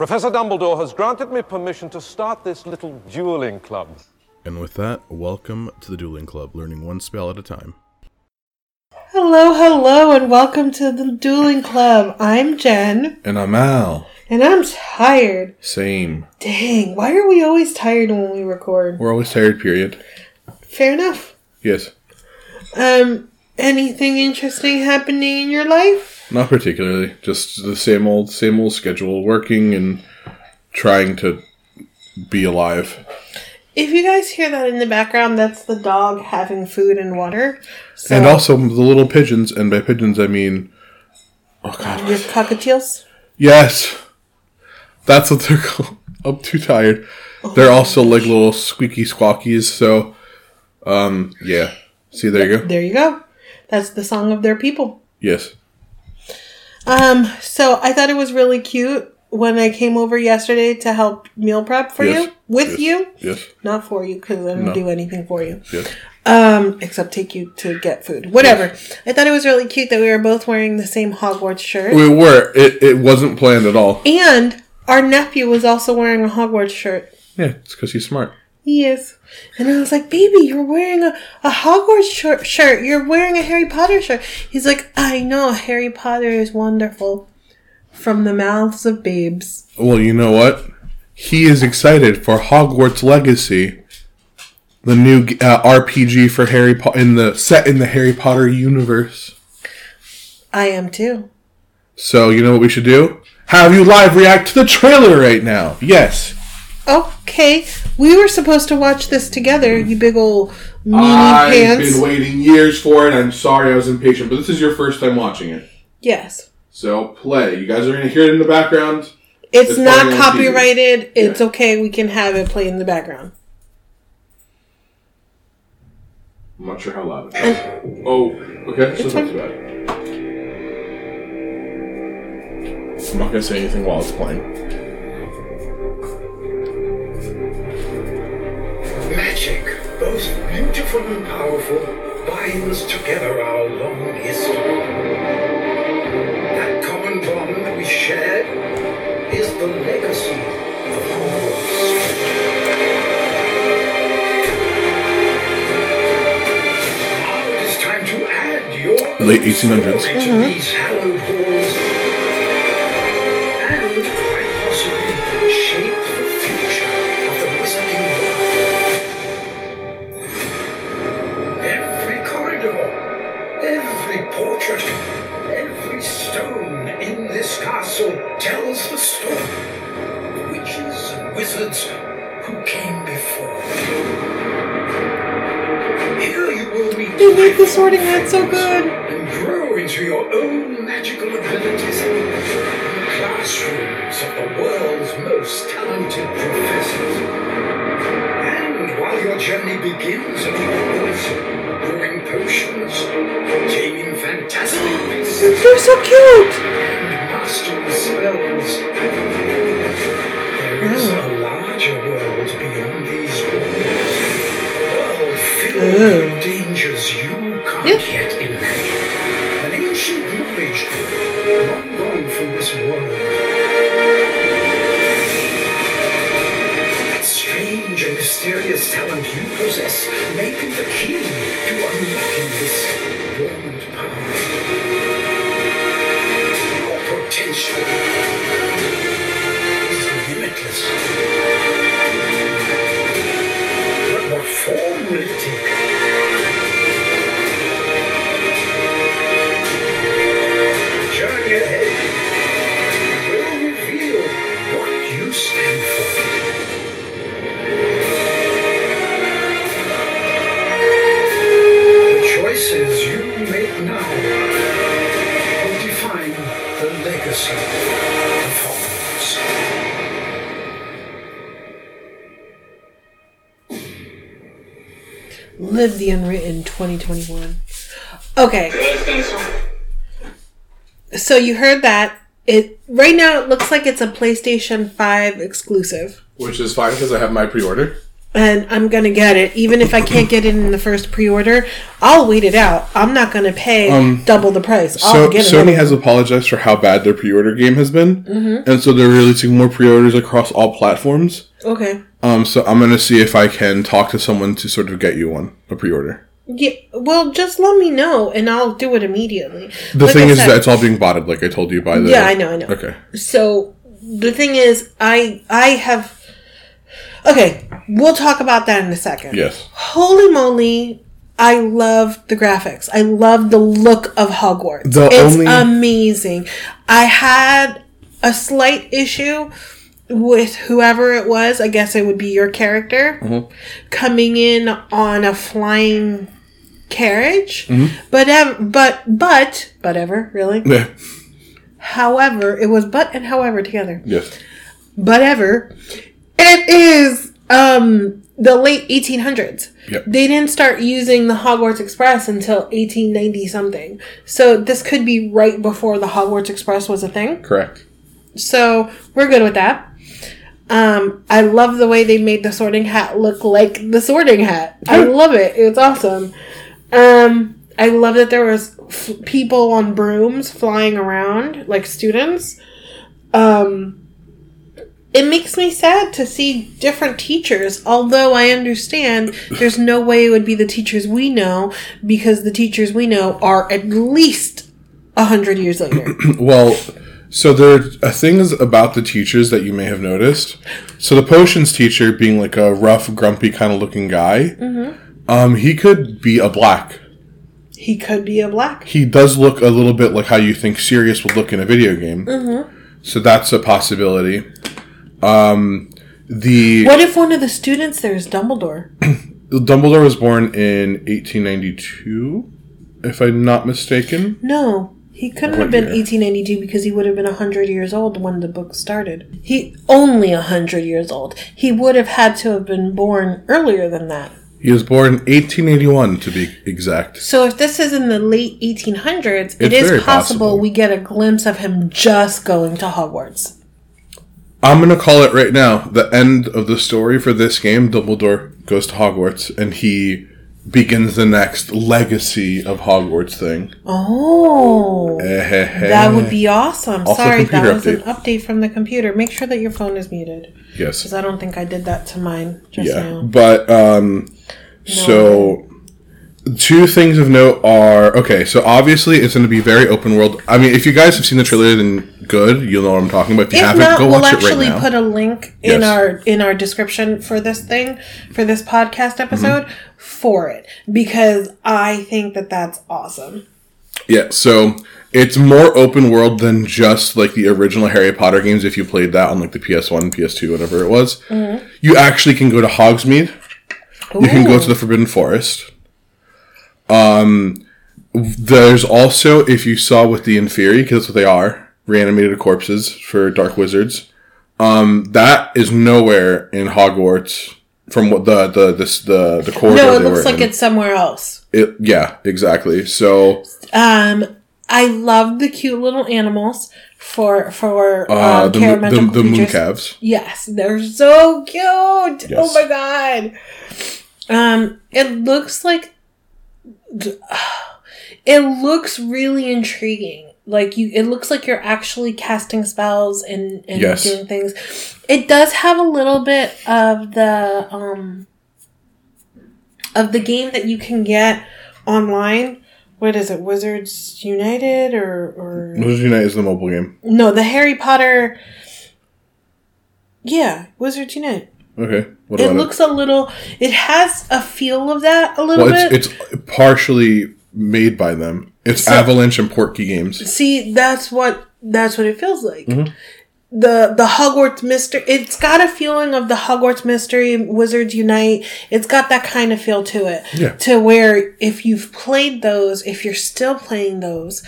Professor Dumbledore has granted me permission to start this little dueling club. And with that, welcome to the Dueling Club, learning one spell at a time. Hello, hello, and welcome to the Dueling Club. I'm Jen, And I'm Al. and I'm tired. Same. Dang, why are we always tired when we record? We're always tired, period. Fair enough. Yes. Um, anything interesting happening in your life? Not particularly. Just the same old, same old schedule, working and trying to be alive. If you guys hear that in the background, that's the dog having food and water. So And also the little pigeons, and by pigeons I mean. Oh god. your cockatiels. Yes! That's what they're called. I'm too tired. They're also like little squeaky squawkies, so. Um, yeah. See, there you go. There you go. That's the song of their people. Yes. Um, so I thought it was really cute when I came over yesterday to help meal prep for Yes. you, with Yes. you, Yes. not for you because I don't No. do anything for you. Yes. Um, except take you to get food. Whatever. I thought it was really cute that we were both wearing the same Hogwarts shirt. We were. It, it wasn't planned at all. And our nephew was also wearing a Hogwarts shirt. Yeah, it's because he's smart. He is. And I was like, baby, you're wearing a, a Hogwarts shir- shirt. You're wearing a Harry Potter shirt. He's like, I know, Harry Potter is wonderful. From the mouths of babes. Well, you know what? He is excited for Hogwarts Legacy, the new uh, RPG for Harry Potter in the set in the Harry Potter universe. I am too. So you know what we should do? Have you live react to the trailer right now? Yes. Okay, we were supposed to watch this together, you big old meanie pants. I've been waiting years for it. I'm sorry I was impatient, but this is your first time watching it. yes. So play. You guys are gonna hear it in the background. It's, It's not copyrighted. It's Yeah. okay. We can have it play in the background. I'm not sure how loud. it is. Oh, okay. So fine. bad. I'm not gonna say anything while it's playing. Both beautiful and powerful, binds together our long history. That common bond we share is the legacy of Hogwarts. Now it is time to add your Late 1800s. story sorting hat so good. and grow into your own magical abilities in the classrooms of the world's most talented professors. And while your journey begins at Hogwarts, brewing potions, taming fantastic beasts, They're so cute. 2021. Okay. So you heard that. It right now it looks like it's a PlayStation 5 exclusive. Which is fine because I have my pre-order. and I'm gonna get it. Even if I can't get it in the first pre-order, I'll wait it out. I'm not gonna pay double the price. I'll So Sony has apologized for how bad their pre-order game has been, Mm-hmm. and so they're releasing more pre-orders across all platforms. Okay. Um, so I'm gonna see if I can talk to someone to sort of get you one a pre-order. Yeah. Well, just let me know, and I'll do it immediately. The Like thing I is said- that it's all being botted, like I told you by the. Yeah, I know, I know. Okay. So the thing is, I I have. Okay, we'll talk about that in a second. Yes. Holy moly! I love the graphics. I love the look of Hogwarts. The it's only- amazing. I had a slight issue with whoever it was. I guess it would be your character Mm-hmm. coming in on a flying carriage. Mm-hmm. But ev- but but but ever really. Yeah. However, it was but and however together. Yes. But ever, it is um the late 1800s. Yep. They didn't start using the Hogwarts Express until 1890 something. So this could be right before the Hogwarts Express was a thing. Correct. So we're good with that. Um, I love the way they made the sorting hat look like the sorting hat. I love it. It's awesome. Um, I love that there was f- people on brooms flying around like students. Um, it makes me sad to see different teachers, although I understand there's no way it would be the teachers we know because the teachers we know are at least a hundred years later. Well, so there are things about the teachers that you may have noticed. So the potions teacher, being like a rough, grumpy kind of looking guy, um, he could be a black. he could be a black. He does look a little bit like how you think Sirius would look in a video game. So that's a possibility. Um, the What if one of the students there is Dumbledore? Dumbledore was born in 1892, if I'm not mistaken. No, he couldn't What have been year? 1892 because he would have been 100 years old when the book started. He only 100 years old. He would have had to have been born earlier than that. He was born in 1881, to be exact. So if this is in the late 1800s, it It's possible, possible. we get a glimpse of him just going to Hogwarts. I'm gonna call it right now. The end of the story for this game, Dumbledore goes to Hogwarts and he begins the next legacy of Hogwarts thing. Oh. That would be awesome. Also Sorry, that computer was an update from the computer. Make sure that your phone is muted. yes, Because I don't think I did that to mine just yeah. now. But um, so two things of note are okay. So obviously, it's going to be very open world. I mean, if you guys have seen the trailer, then good. You'll know what I'm talking about. If you If haven't, not, go we'll watch it actually right now. we put a link in Yes. our in our description for this thing for this podcast Mm-hmm. For it because I think that that's awesome. Yeah, so it's more open world than just like the original Harry Potter games. If you played that on like the PS1, PS2, whatever it was, Mm-hmm. you actually can go to Hogsmeade. You can go to the Forbidden Forest. Um, there's also if you saw with the Inferi, because that's what they are, reanimated corpses for Dark Wizards. Um, that is nowhere in Hogwarts from what the the this the the corridor. No, it looks like in. it's somewhere else. It, yeah, exactly. So Um, I love the cute little animals for for uh, um, the, the, the moon calves. Yes, they're so cute. Oh my god. Um, it looks like it looks really intriguing. Like you, it looks like you're actually casting spells and and Yes. doing things. It does have a little bit of the um of the game that you can get online. What is it, Wizards United or or Wizards Unite is the mobile game. no, the Harry Potter. Yeah, Wizards Unite. Okay. What It looks a little. It has a feel of that a little Well, bit. it's, it's partially made by them. It's So- Avalanche and Portkey Games. See, that's what that's what it feels like. Mm-hmm. The the Hogwarts mystery. It's got a feeling of the Hogwarts mystery, Wizards Unite. It's got that kind of feel to it. Yeah. To where if you've played those, if you're still playing those,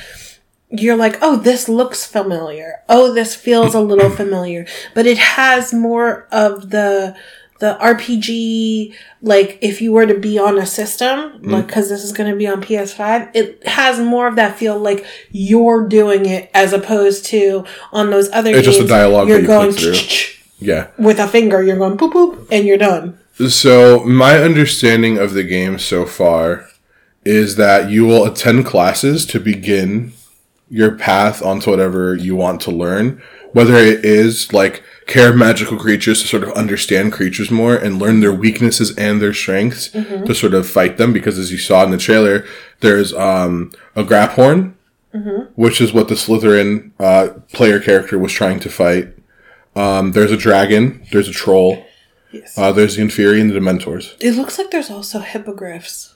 you're like, oh, this looks familiar. Oh, this feels a little familiar. But it has more of the the RPG, like if you were to be on a system, Mm-hmm. like because this is going to be on PS5, it has more of that feel like you're doing it as opposed to on those other It's games. just a dialogue You're that you going through. Yeah. with a finger. You're going poop poop, and you're done. So my understanding of the game so far is that you will attend classes to begin your path onto whatever you want to learn, whether it is like care of magical creatures to sort of understand creatures more and learn their weaknesses and their strengths to sort of fight them. Because as you saw in the trailer, there's um, a Graphorn, which is what the Slytherin uh, player character was trying to fight. Um, there's a dragon. There's a troll. Yes. Uh, there's the Inferi and the Dementors. it looks like there's also hippogriffs.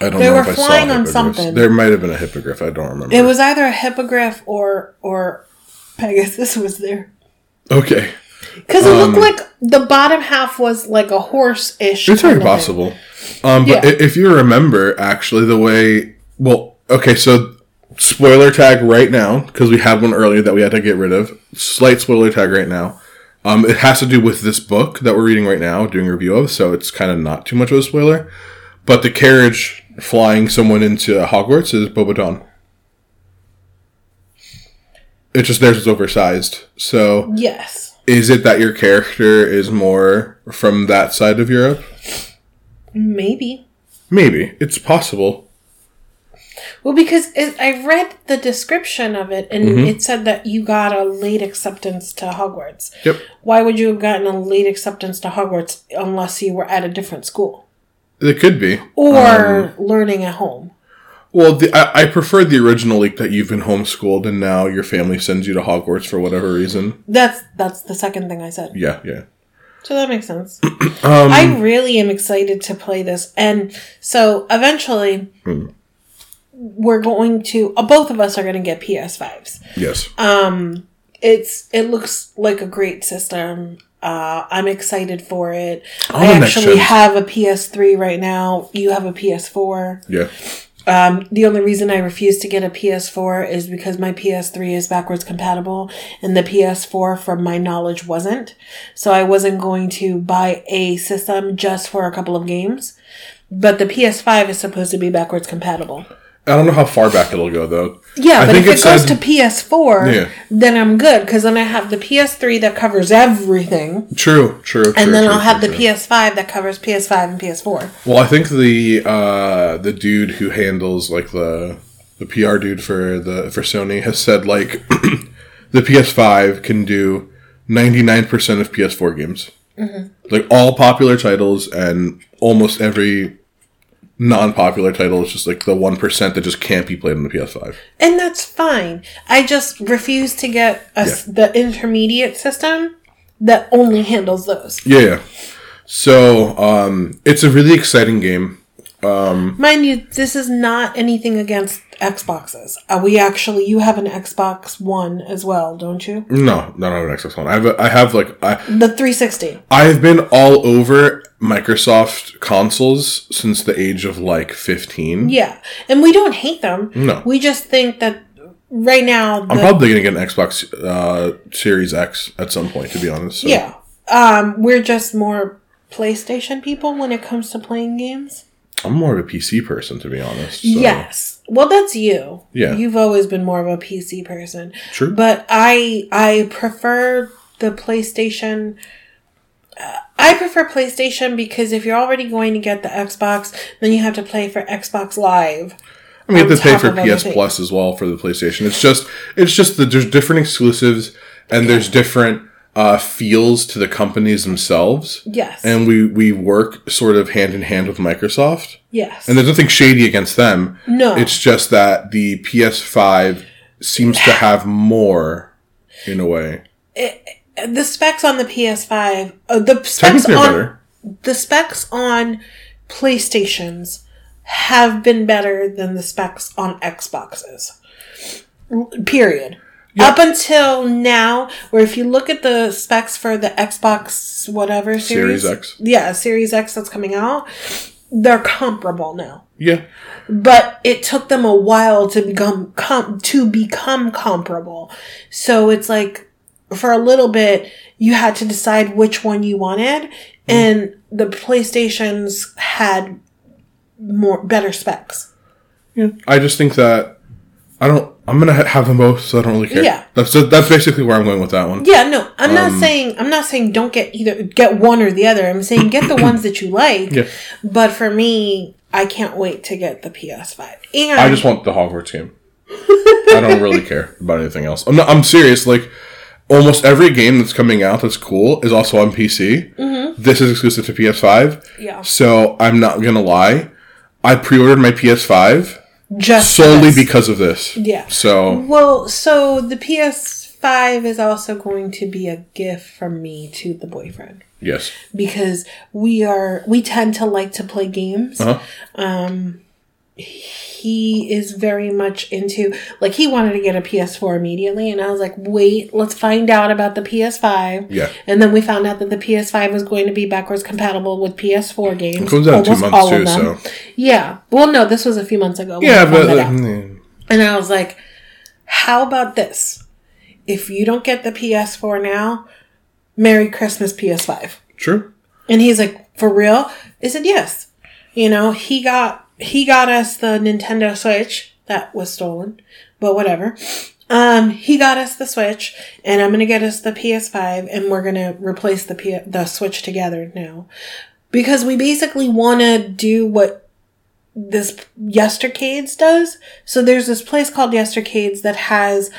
I don't They know were if I saw flying on something. There might have been a hippogriff. I don't remember. It was either a hippogriff or or Pegasus was there. Okay. Because it looked like the bottom half was like a horse ish. It's very possible. Um, but Yeah. if you remember, actually, the way well, okay, so spoiler tag right now because we had one earlier that we had to get rid of. Slight spoiler tag right now. Um, it has to do with this book that we're reading right now, doing a review of, so it's kind of not too much of a spoiler. But the carriage flying someone into Hogwarts is Beauxbatons. It's just theirs is oversized. So Yes. is it that your character is more from that side of Europe? Maybe. Maybe. It's possible. Well, because it, I read the description of it and Mm-hmm. it said that you got a late acceptance to Hogwarts. Yep. Why would you have gotten a late acceptance to Hogwarts unless you were at a different school It could be. or Um, learning at home? Well, the, I, I prefer the original leak that you've been homeschooled and now your family sends you to Hogwarts for whatever reason. That's that's the second thing I said. Yeah, yeah. So that makes sense. Um, I really am excited to play this, and so eventually Hmm. we're going to. Uh, both of us are going to get PS5s. yes. Um, it's it looks like a great system. Uh, I'm excited for it. All I actually have a PS3 right now. You have a PS4. yeah. Um, the only reason I refuse to get a PS4 is because my PS3 is backwards compatible and the PS4, from my knowledge, wasn't. So I wasn't going to buy a system just for a couple of games. But the PS5 is supposed to be backwards compatible. I don't know how far back it'll go, though. Yeah, I but think if it it goes said- to PS4, Yeah. then I'm good because then I have the PS3 that covers everything, True, true, true. and then true, I'll have true, the true. PS5 that covers PS5 and PS4. Well, I think the uh, the dude who handles like the the PR dude for the for Sony has said like the PS5 can do ninety nine percent of PS4 games, Mm-hmm. like all popular titles and almost every non popular title is just like the one percent that just can't be played on the PS5. And that's fine. I just refuse to get a, s- the intermediate system that only handles those. Yeah, yeah. So um, it's a really exciting game. Um, Mind you, this is not anything against Xboxes. Uh, we actually, you have an Xbox One as well, don't you? No, no, no, an Xbox One. I have, a, I have like I, The 360. I've been all over Microsoft consoles since the age of like 15. Yeah. And we don't hate them. No. We just think that right now, I'm probably going to get an Xbox uh, Series X at some point, to be honest. So. yeah. Um, we're just more PlayStation people when it comes to playing games. I'm more of a PC person, to be honest. so- Yes. Well, that's you. Yeah. You've always been more of a PC person. True. But I I prefer the PlayStation. Uh, I prefer PlayStation because if you're already going to get the Xbox, then you have to play for Xbox Live. I mean, you have to pay for PS things. Plus as well for the PlayStation. It's just, it's just that there's different exclusives and there's different uh, feels to the companies themselves. Yes. And we, we work sort of hand in hand with Microsoft. yes. And there's nothing shady against them. No. It's just that the PS5 seems to have more in a way. the specs on the PS5, uh, the specs on better. the specs on PlayStations have been better than the specs on Xboxes. Period. Up until now, where if you look at the specs for the Xbox whatever series, Series X. yeah, Series X that's coming out, they're comparable now. Yeah. But it took them a while to become com- to become comparable. So it's like for a little bit you had to decide which one you wanted hmm. and the PlayStations had more better specs. Yeah. I just think that I don't I'm gonna ha- have them both, so I don't really care. Yeah. that's that's basically where I'm going with that one. Yeah, no, I'm Um, not saying I'm not saying don't get either get one or the other. I'm saying get the ones that you like. Yeah. But for me, I can't wait to get the PS5. And I just want the Hogwarts game. I don't really care about anything else. I'm not, I'm serious. Like almost every game that's coming out that's cool is also on PC. This is exclusive to PS5. Yeah. So I'm not gonna lie. I pre-ordered my PS5 just solely this. because of this. Yeah. So Well, so the PS5 is also going to be a gift from me to the boyfriend yes. because we are we tend to like to play games. Uh-huh. He is very much into like he wanted to get a PS4 immediately, and I was like, wait, let's find out about the PS5. Yeah. And then we found out that the PS5 was going to be backwards compatible with PS4 games. It comes out two almost months all too. So Yeah. Well, no, this was a few months ago. yeah, but uh, out. mm, And I was like, how about this? If you don't get the PS4 now, Merry Christmas PS5. true. And he's like, for real? I said, yes. You know, he got he got us the Nintendo Switch that was stolen, but whatever. Um, he got us the Switch, and I'm gonna get us the PS5, and we're gonna replace the P- the Switch together now, because we basically want to do what this Yestercades does. So there's this place called Yestercades that has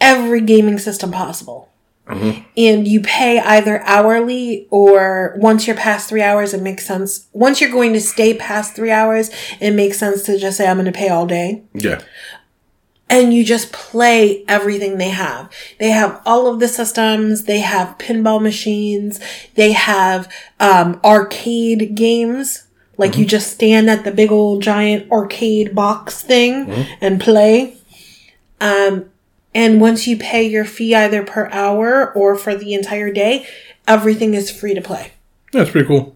every gaming system possible and you pay either hourly or once you're past three hours, it makes sense. Once you're going to stay past three hours, it makes sense to just say, I'm going to pay all day. Yeah. And you just play everything they have. They have all of the systems. They have pinball machines. They have, um, arcade games. Like you just stand at the big old giant arcade box thing and play. Um, and once you pay your fee either per hour or for the entire day, everything is free to play. Yeah, it's pretty cool.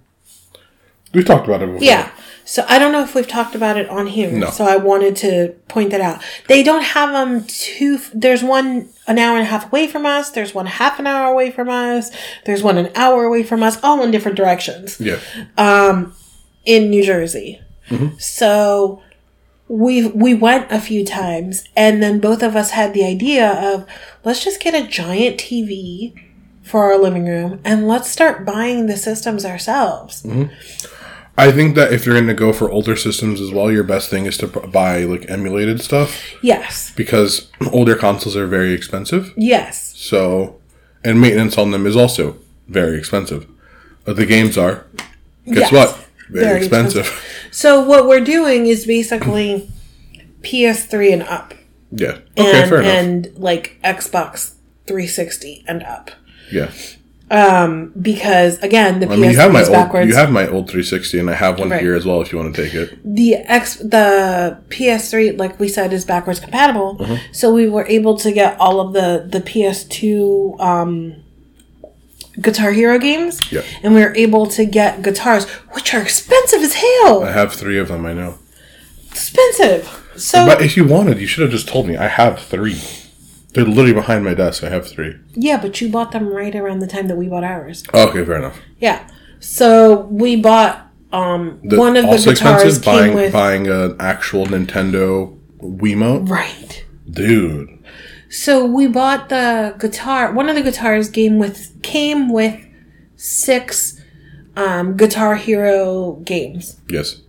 We've talked about it before. Yeah. So I don't know if we've talked about it on here. No. So I wanted to point that out. They don't have them too. There's one an hour and a half away from us. There's one half an hour away from us. There's one an hour away from us. All in different directions Yeah. Um, in New Jersey. So we we went a few times, and then both of us had the idea of let's just get a giant TV for our living room and let's start buying the systems ourselves. Mm-hmm. I think that if you're going to go for older systems as well, your best thing is to buy like emulated stuff Yes, because older consoles are very expensive. yes, So, and maintenance on them is also very expensive. But the games are. Yes. Guess what? Very, Very expensive. So what we're doing is basically PS3 and up, yeah. Okay, and, fair enough. and like Xbox 360 and up. yeah. Um, because again, the I mean, you PS3 have my is old, backwards. you have my old 360, and I have one Right. here as well if you want to take it. the X the PS3 like we said is backwards compatible Mm-hmm. so we were able to get all of the the PS2 um Guitar Hero games Yeah. and we were able to get guitars which are expensive as hell I have three of them. I know. expensive so But if you wanted, you should have just told me. I have three. They're literally behind my desk. I have three. yeah but you bought them right around the time that we bought ours Okay, fair enough. yeah so we bought um The- one of the guitars expensive came buying with buying an actual Nintendo Wiimote, right dude. So we bought the guitar. One of the guitars came with came with six um, Guitar Hero games, Yes,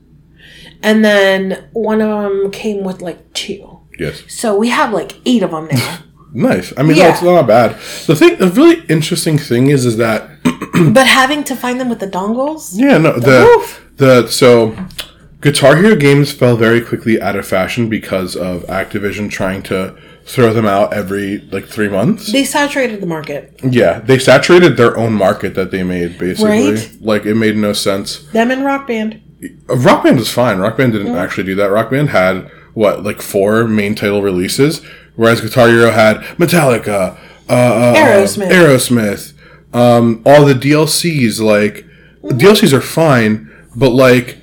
and then one of them came with like two. yes. So we have like eight of them now. Nice. I mean, Yeah. that's not bad. The thing, the really interesting thing is, is that but having to find them with the dongles. yeah, no, the Oof. the so Guitar Hero games fell very quickly out of fashion because of Activision trying to throw them out every like three months. They saturated the market. Yeah, they saturated their own market that they made basically. Right. Like it made no sense. Them and Rock Band. Uh, Rock Band was fine. Rock Band didn't actually do that. Rock Band had what like four main title releases, whereas Guitar Hero had Metallica, uh, uh, Aerosmith. Aerosmith, um, all the DLCs. Like the DLCs are fine, but like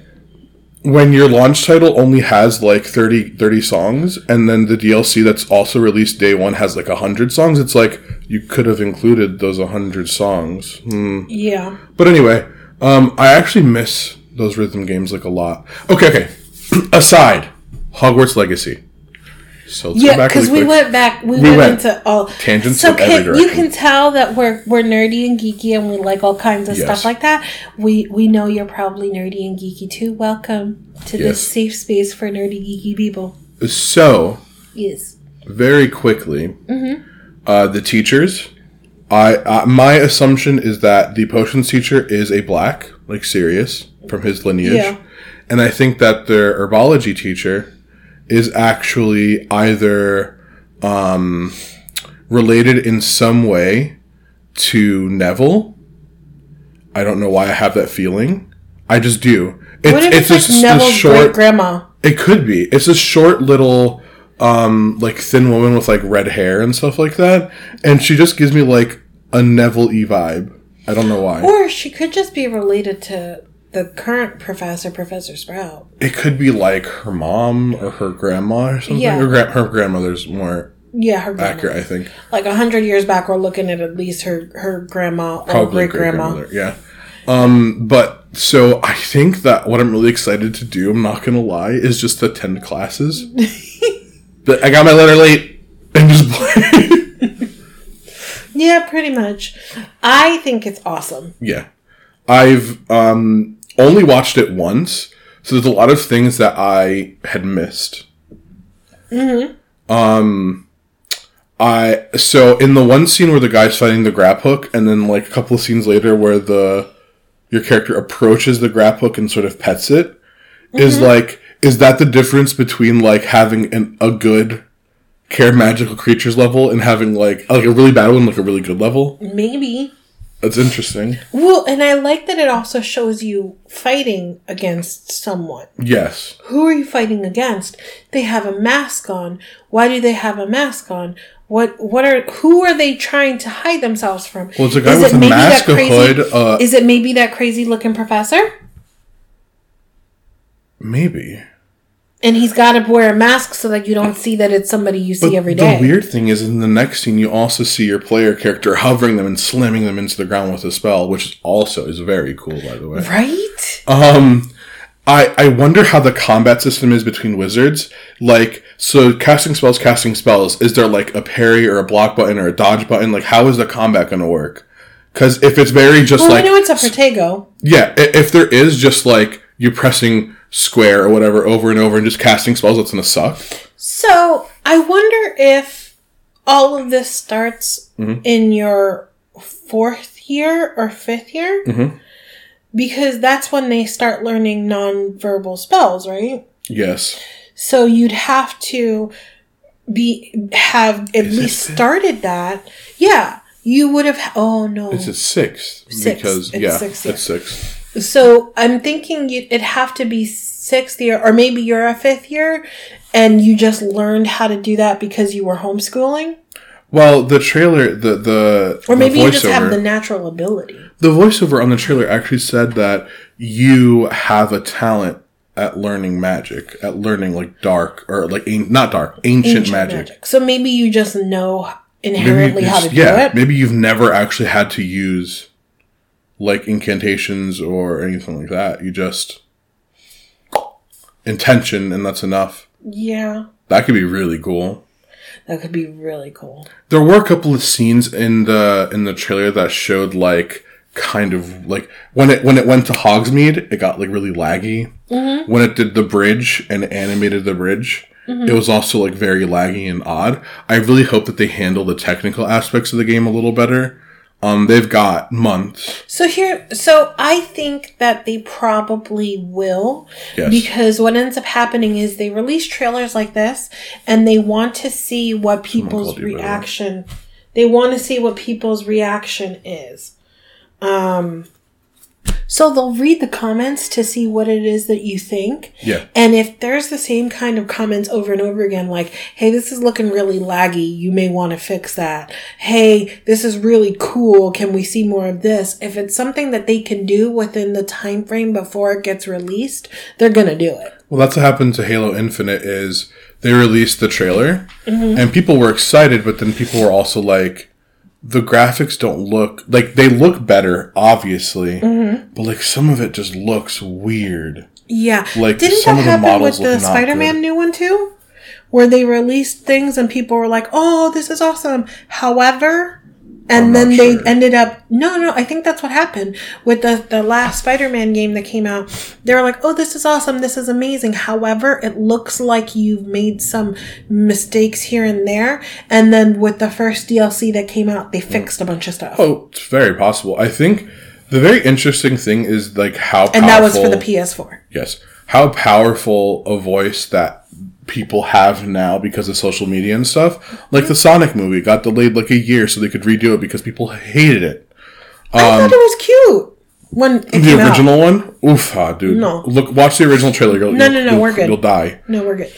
when your launch title only has like 30, 30 songs, and then the DLC that's also released day one has like hundred songs, it's like you could have included those hundred songs. Hmm. Yeah. But anyway, um, I actually miss those rhythm games like a lot. Okay, okay. Aside, Hogwarts Legacy. So let's Yeah, because really we went back. We, We went, went into all tangents So can, you can tell that we're we're nerdy and geeky, and we like all kinds of Yes. stuff like that. We we know you're probably nerdy and geeky too. Welcome to Yes. this safe space for nerdy geeky people. So Yes. very quickly, Mm-hmm. uh, the teachers. I uh, my assumption is that the potions teacher is a black, like Sirius from his lineage, Yeah. and I think that their herbology teacher is actually either um, related in some way to Neville. I don't know why I have that feeling. I just do. It's, What if it's, a like Neville's short. great grandma? It could be. It's a short little, um, like thin woman with like red hair and stuff like that, and she just gives me like a Neville e vibe. I don't know why. Or she could just be related to the current professor, Professor Sprout. It could be like her mom or her grandma or something. Yeah. Or gra- her grandmother's more Yeah, her grandma. accurate, I think. Like a hundred years back, we're looking at at least her her grandma or great grandma. Yeah. Um, but so I think that what I'm really excited to do, I'm not gonna lie, is just attend classes. but I got my letter late and just play. Yeah, pretty much. I think it's awesome. Yeah. I've um only watched it once, so there's a lot of things that I had missed. Mm-hmm. Um I so in the one scene where the guy's fighting the Graphorn, and then like a couple of scenes later where the your character approaches the Graphorn and sort of pets it, is like is that the difference between like having an, a good care magical creatures level and having like like a really bad one like a really good level? Maybe. That's interesting. Well, and I like that it also shows you fighting against someone. Yes. Who are you fighting against? They have a mask on. Why do they have a mask on? What what are who are they trying to hide themselves from? Well, it's a guy Is with a mask, a hood. Uh, Is it maybe that crazy looking professor? maybe. And he's got to wear a mask so that you don't see that it's somebody you see But every the weird thing is, in the next scene, you also see your player character hovering them and slamming them into the ground with a spell, which also is very cool, by the way. right? Um, I I wonder how the combat system is between wizards. Like, so casting spells, casting spells. Is there like a parry or a block button or a dodge button? Like, how is the combat going to work? Because if it's very just Well, like we know it's a Protego. Yeah, if there is just like you pressing square or whatever over and over and just casting spells, that's gonna suck. So I wonder if all of this starts Mm-hmm. in your fourth year or fifth year, Mm-hmm. because that's when they start learning non-verbal spells, right? Yes. So you'd have to be have at Is least started that. Yeah, you would have. Oh no. It's a six. Six. Because It's yeah, six, yeah. it's six. So I'm thinking it'd have to be sixth year, or maybe you're a fifth year, and you just learned how to do that because you were homeschooling, Well, the trailer, the the or maybe the you just have the natural ability. the voiceover on the trailer actually said that you have a talent at learning magic, at learning like dark or like not dark, ancient, Ancient magic. So maybe you just know inherently how to just- do yeah, it. maybe you've never actually had to use like incantations or anything like that. You just intention and that's enough. Yeah, That could be really cool. that could be really cool. There were a couple of scenes in the in the trailer that showed like kind of like when it when it went to Hogsmeade, it got like really laggy. Mm-hmm. When it did the bridge and animated the bridge, Mm-hmm. it was also like very laggy and odd. I really hope that they handle the technical aspects of the game a little better. Um, they've got months. So here, so I think that they probably will, Yes. because what ends up happening is they release trailers like this, and they want to see what people's called you, by the way. reaction. They want to see what people's reaction is. Um, so they'll read the comments to see what it is that you think. Yeah. And if there's the same kind of comments over and over again, like, hey, this is looking really laggy, you may want to fix that. Hey, this is really cool, can we see more of this? If it's something that they can do within the time frame before it gets released, they're gonna do it. Well, that's what happened to Halo Infinite. Is they released the trailer mm-hmm. and people were excited, but then people were also like, the graphics don't look like they look better, obviously, mm-hmm. but like some of it just looks weird. Yeah. Like, Didn't some that of the happen with the look not Spider Man good. new one too? where they released things and people were like, "Oh, this is awesome." However, and I'm then they sure. ended up no, no. I think that's what happened with the the last Spider-Man game that came out. They were like, "Oh, this is awesome. This is amazing." However, it looks like you've made some mistakes here and there. And then with the first DLC that came out, they hmm. fixed a bunch of stuff. Oh, it's very possible. I think the very interesting thing is like how powerful, and that was for the PS4. yes, how powerful a voice that people have now because of social media and stuff. Like the Sonic movie got delayed like a year so they could redo it because people hated it. I thought it was cute when The came out. original one, oof, ah, dude. No. look, watch the original trailer. You'll, No, no, no, you'll- we're good. You'll die. No, we're good.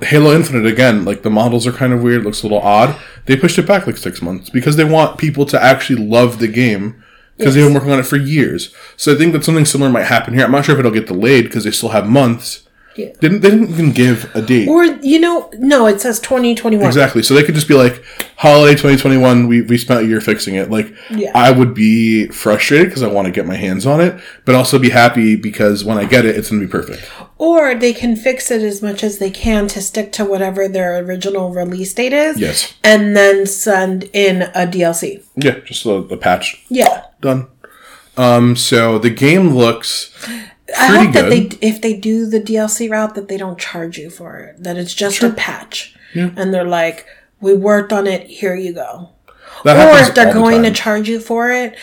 Halo Infinite again, like the models are kind of weird, looks a little odd. They pushed it back like six months because they want people to actually love the game because they've been working on it for years. So I think that something similar might happen here. I'm not sure if it'll get delayed because they still have months. Yeah. Didn't they didn't even give a date or you know, no, it says 2021. exactly? So they could just be like, "Holiday 2021, we we spent a year fixing it." Like, Yeah. I would be frustrated because I want to get my hands on it, but also be happy because when I get it, it's gonna be perfect. Or they can fix it as much as they can to stick to whatever their original release date is. Yes. And then send in a DLC. Yeah, just a, a patch. Yeah. done. Um, so the game looks I hope that they, if they do the DLC route, that they don't charge you for it. That it's just a patch. And they're like, we worked on it, here you go. that Or if they're all the going to charge you for it,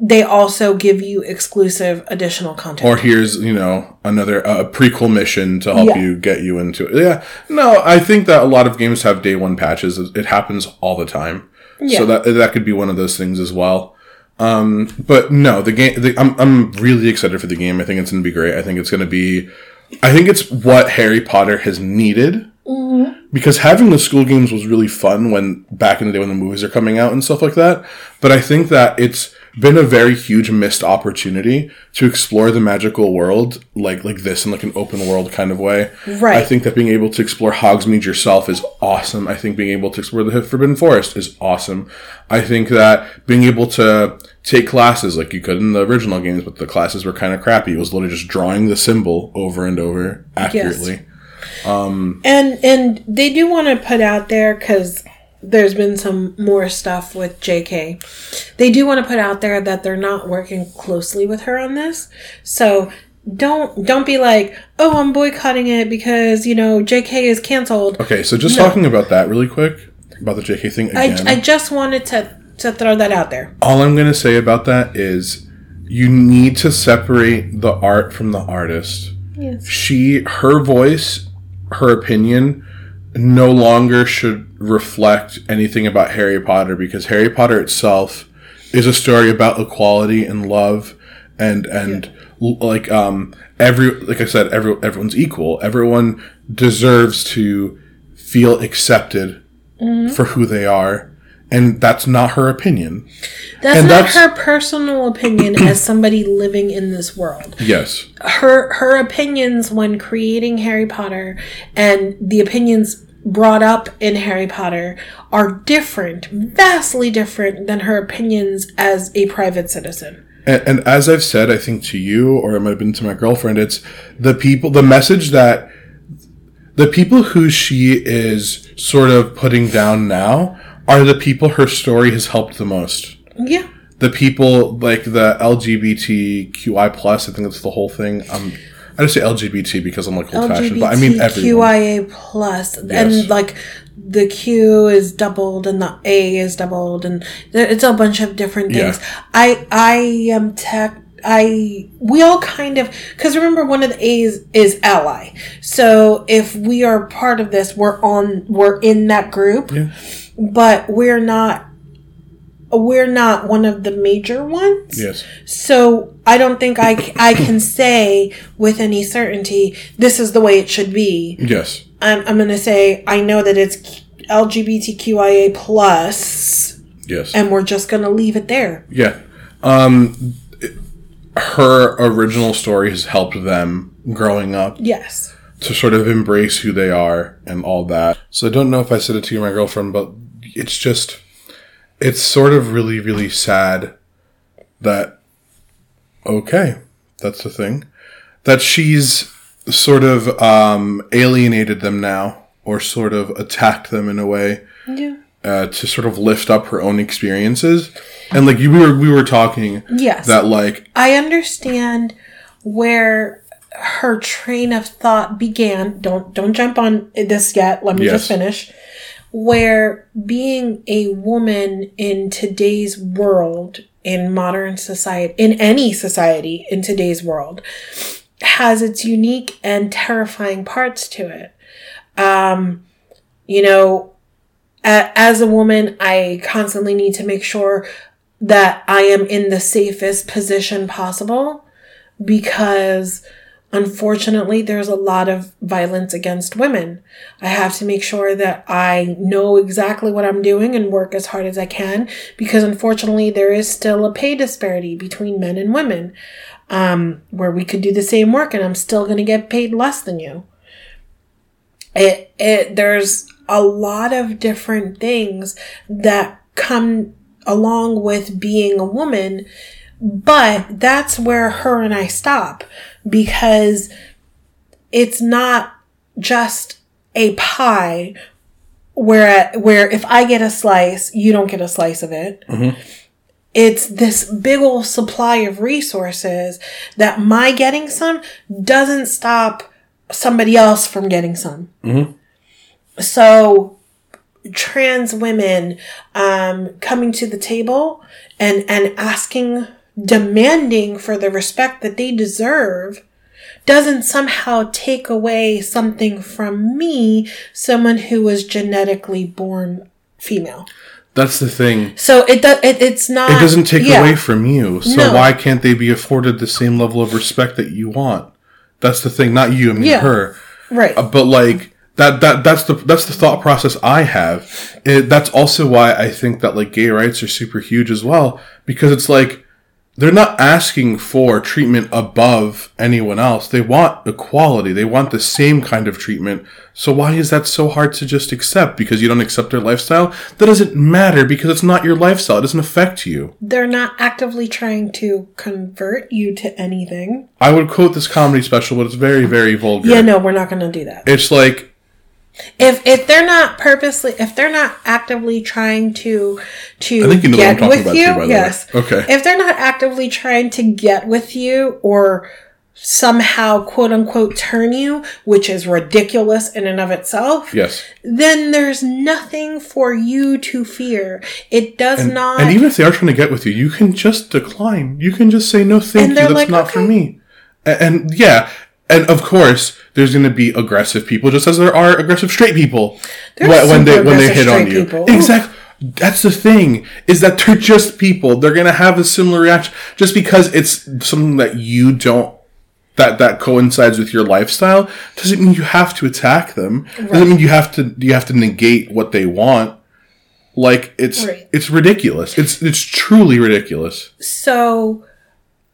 they also give you exclusive additional content. or here's you know another uh, prequel mission to help Yeah. you get you into it. Yeah, no, I think that a lot of games have day one patches. It it happens all the time. Yeah. So that that could be one of those things as well. Um, but no, the game. The, I'm I'm really excited for the game. I think it's gonna be great. I think it's gonna be. I think it's what Harry Potter has needed. Because having the school games was really fun when back in the day when the movies are coming out and stuff like that. But I think that it's been a very huge missed opportunity to explore the magical world like like this in like an open world kind of way. Right. I think that being able to explore Hogsmeade yourself is awesome. I think being able to explore the Forbidden Forest is awesome. I think that being able to take classes like you could in the original games, but the classes were kind of crappy. It was literally just drawing the symbol over and over accurately. Um and and they do want to put out there because there's been some more stuff with JK. They do want to put out there that they're not working closely with her on this. So don't don't be like, oh, I'm boycotting it because you know JK is canceled. Okay, so just No. talking about that really quick about the JK thing I. I just wanted to to throw that out there. all I'm going to say about that is you need to separate the art from the artist. Yes. She, her voice, her opinion no longer should reflect anything about Harry Potter because Harry Potter itself is a story about equality and love and and l- like um every like I said every everyone's equal. Everyone deserves to feel accepted for who they are and that's not her opinion. That's And not that's- her personal opinion as somebody living in this world. Yes. her her opinions when creating Harry Potter and the opinions brought up in Harry Potter are different, vastly different than her opinions as a private citizen. And, and as I've said, I think to you, or it might have been to my girlfriend, it's the people, the message that the people who she is sort of putting down now are the people her story has helped the most. Yeah. The people like the LGBTQI plus, I think that's the whole thing. Um, I just say LGBT because I'm like old fashioned, but I mean everyone. LGBTQIA plus, Yes. and like the Q is doubled and the A is doubled, and it's a bunch of different Yeah. things. I I am tech. I we all kind of because remember one of the A's is ally. So if we are part of this, we're on we're in that group, Yeah. But we're not we're not one of the major ones. Yes. So I don't think I, I can say with any certainty this is the way it should be. Yes. I'm, I'm going to say I know that it's LGBTQIA plus, Yes. and we're just going to leave it there. Yeah. Um, her original story has helped them growing up Yes. to sort of embrace who they are and all that. So I don't know if I said it to you, my girlfriend, but it's just, it's sort of really, really sad that, okay, that's the thing, that she's sort of um, alienated them now or sort of attacked them in a way Yeah. uh, to sort of lift up her own experiences. And like you we were we were talking Yes. that like I understand where her train of thought began. Don't don't jump on this yet. Let me Yes. just finish. Where being a woman in today's world, in modern society, in any society in today's world, has its unique and terrifying parts to it. Um, you know, a- as a woman, I constantly need to make sure that I am in the safest position possible because unfortunately there's a lot of violence against women. I have to make sure that I know exactly what I'm doing and work as hard as I can because unfortunately there is still a pay disparity between men and women. Um, where we could do the same work and I'm still going to get paid less than you it it there's a lot of different things that come along with being a woman but that's where her and I stop because it's not just a pie where where if I get a slice you don't get a slice of it. It's this big old supply of resources that my getting some doesn't stop somebody else from getting some. So trans women um, coming to the table and and asking, demanding for the respect that they deserve doesn't somehow take away something from me, someone who was genetically born female. that's the thing. So it. It, it's not. It doesn't take yeah. away from you. So No. why can't they be afforded the same level of respect that you want? That's the thing, not you, I mean Yeah. her. right. Uh, but like that that that's the that's the thought process I have. It, that's also why I think that like gay rights are super huge as well because it's like they're not asking for treatment above anyone else. They want equality. They want the same kind of treatment. So why is that so hard to just accept? Because you don't accept their lifestyle? That doesn't matter because it's not your lifestyle. It doesn't affect you. They're not actively trying to convert you to anything. I would quote this comedy special, but it's very, very vulgar. Yeah, no, we're not going to do that. It's like If if they're not purposely, if they're not actively trying to to I think you know what I'm get talking with about you, too, by the way. yes. Okay. If they're not actively trying to get with you or somehow quote unquote turn you, which is ridiculous in and of itself, yes. then there's nothing for you to fear. It does not. And even if they are trying to get with you, you can just decline. You can just say no, thank you. That's like, not for me. And, and yeah, and of course, there's going to be aggressive people, just as there are aggressive straight people There's when, when they when they hit on you. people. Exactly. That's the thing is that they're just people. They're going to have a similar reaction just because it's something that you don't that that coincides with your lifestyle doesn't mean you have to attack them. Doesn't mean you have to you have to negate what they want. Like it's Right. it's ridiculous. It's it's truly ridiculous. so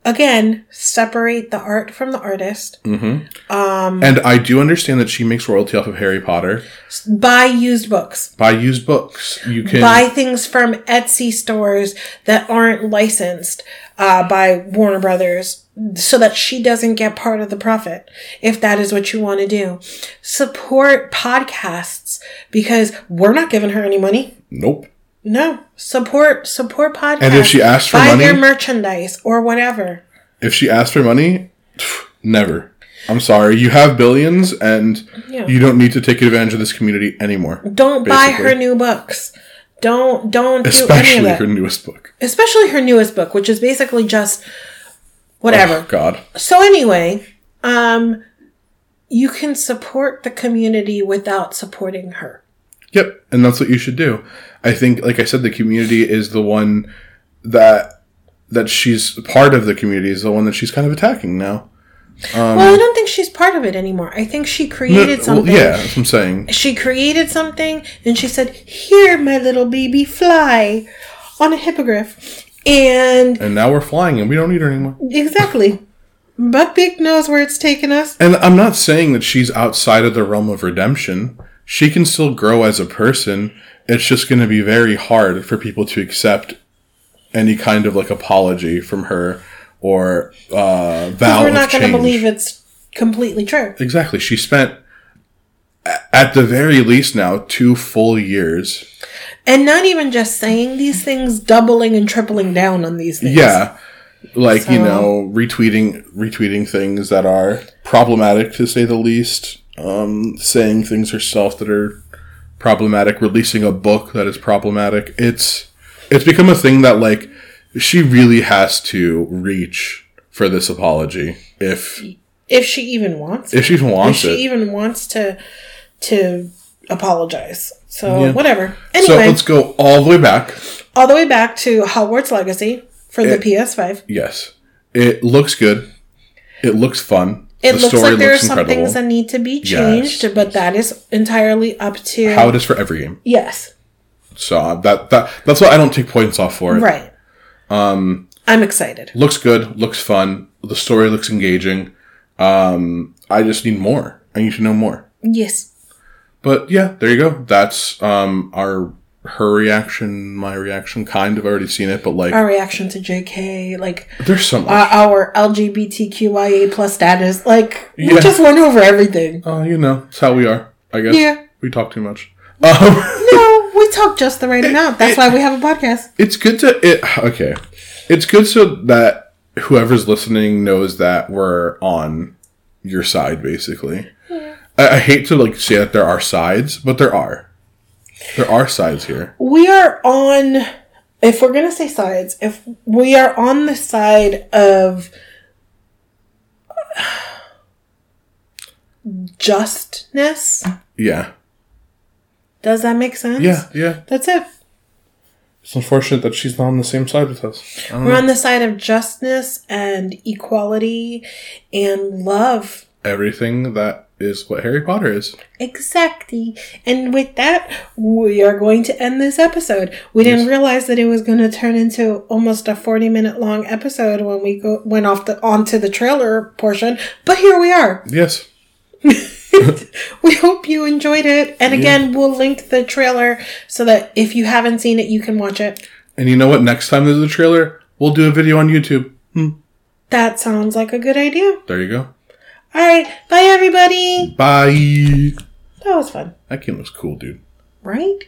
again, separate the art from the artist. And I do understand that she makes royalty off of Harry Potter. Buy used books. Buy used books. You can buy things from Etsy stores that aren't licensed uh, by Warner Brothers so that she doesn't get part of the profit if that is what you want to do. Support podcasts because we're not giving her any money. Nope. No, support support podcasts. And if she asks for buy money- their merchandise or whatever. If she asks for money, never. I'm sorry. You have billions and Yeah. you don't need to take advantage of this community anymore. Don't buy her new books. Don't don't do Especially that. her newest book. Especially her newest book, which is basically just whatever. Oh, God. So anyway, um, you can support the community without supporting her. Yep, and that's what you should do. I think, like I said, the community is the one that that she's part of. The community is the one that she's kind of attacking now. well, I don't think she's part of it anymore. I think she created Um, Well, something. yeah, that's what I'm saying. She created something, and she said, "Here, my little baby, fly on a hippogriff." And And now we're flying, and we don't need her anymore. exactly, Buckbeak knows where it's taken us. And I'm not saying that she's outside of the realm of redemption. She can still grow as a person. It's just going to be very hard for people to accept any kind of like apology from her or uh, vow We're not going to believe it's completely true. exactly. She spent at the very least now two full years. And not even just saying these things, doubling and tripling down on these things. Yeah. Like, you know, retweeting retweeting things that are problematic to say the least. Um, saying things herself that are problematic, releasing a book that is problematic. It's it's become a thing that like she really has to reach for this apology if If she even wants if she even if wants she it. even wants to to apologize. So Yeah. whatever. so Anyway, let's go all the way back. all the way back to Hogwarts Legacy for the PS5. Yes. It looks good. It looks fun. It the looks like there are some incredible. things that need to be Yes. changed, but that is entirely up to How it is for every game. Yes. So uh, that that that's why I don't take points off for it. Right. Um I'm excited. Looks good, looks fun. The story looks engaging. Um, I just need more. I need to know more. Yes. But yeah, there you go. That's um our her reaction, my reaction. Kind of already seen it, but like Our reaction to JK, like there's so much. uh, our LGBTQIA plus status, like we just went over everything. Oh, you know, it's how we are. I guess. Yeah. We talk too much. Um, No, we talk just the right amount. That's why we have a podcast. it's good to it. Okay, it's good so that whoever's listening knows that we're on your side. Basically, I, I hate to like say that there are sides, but there are. There are sides here. We are on, if we're going to say sides, if we are on the side of justness, Yeah, does that make sense? yeah, yeah. That's it. It's unfortunate that she's not on the same side with us. We're know. on the side of justness and equality and love. Everything that is what Harry Potter is. Exactly. And with that, we are going to end this episode. We didn't realize that it was going to turn into almost a 40 minute long episode when we go went off the onto the trailer portion, but here we are. Yes. We hope you enjoyed it. And again, we'll link the trailer so that if you haven't seen it, you can watch it. And you know what? Next time there's a trailer, we'll do a video on YouTube. Hmm. That sounds like a good idea. There you go. All right. Bye everybody. Bye. That was fun, That game looks cool, dude. right?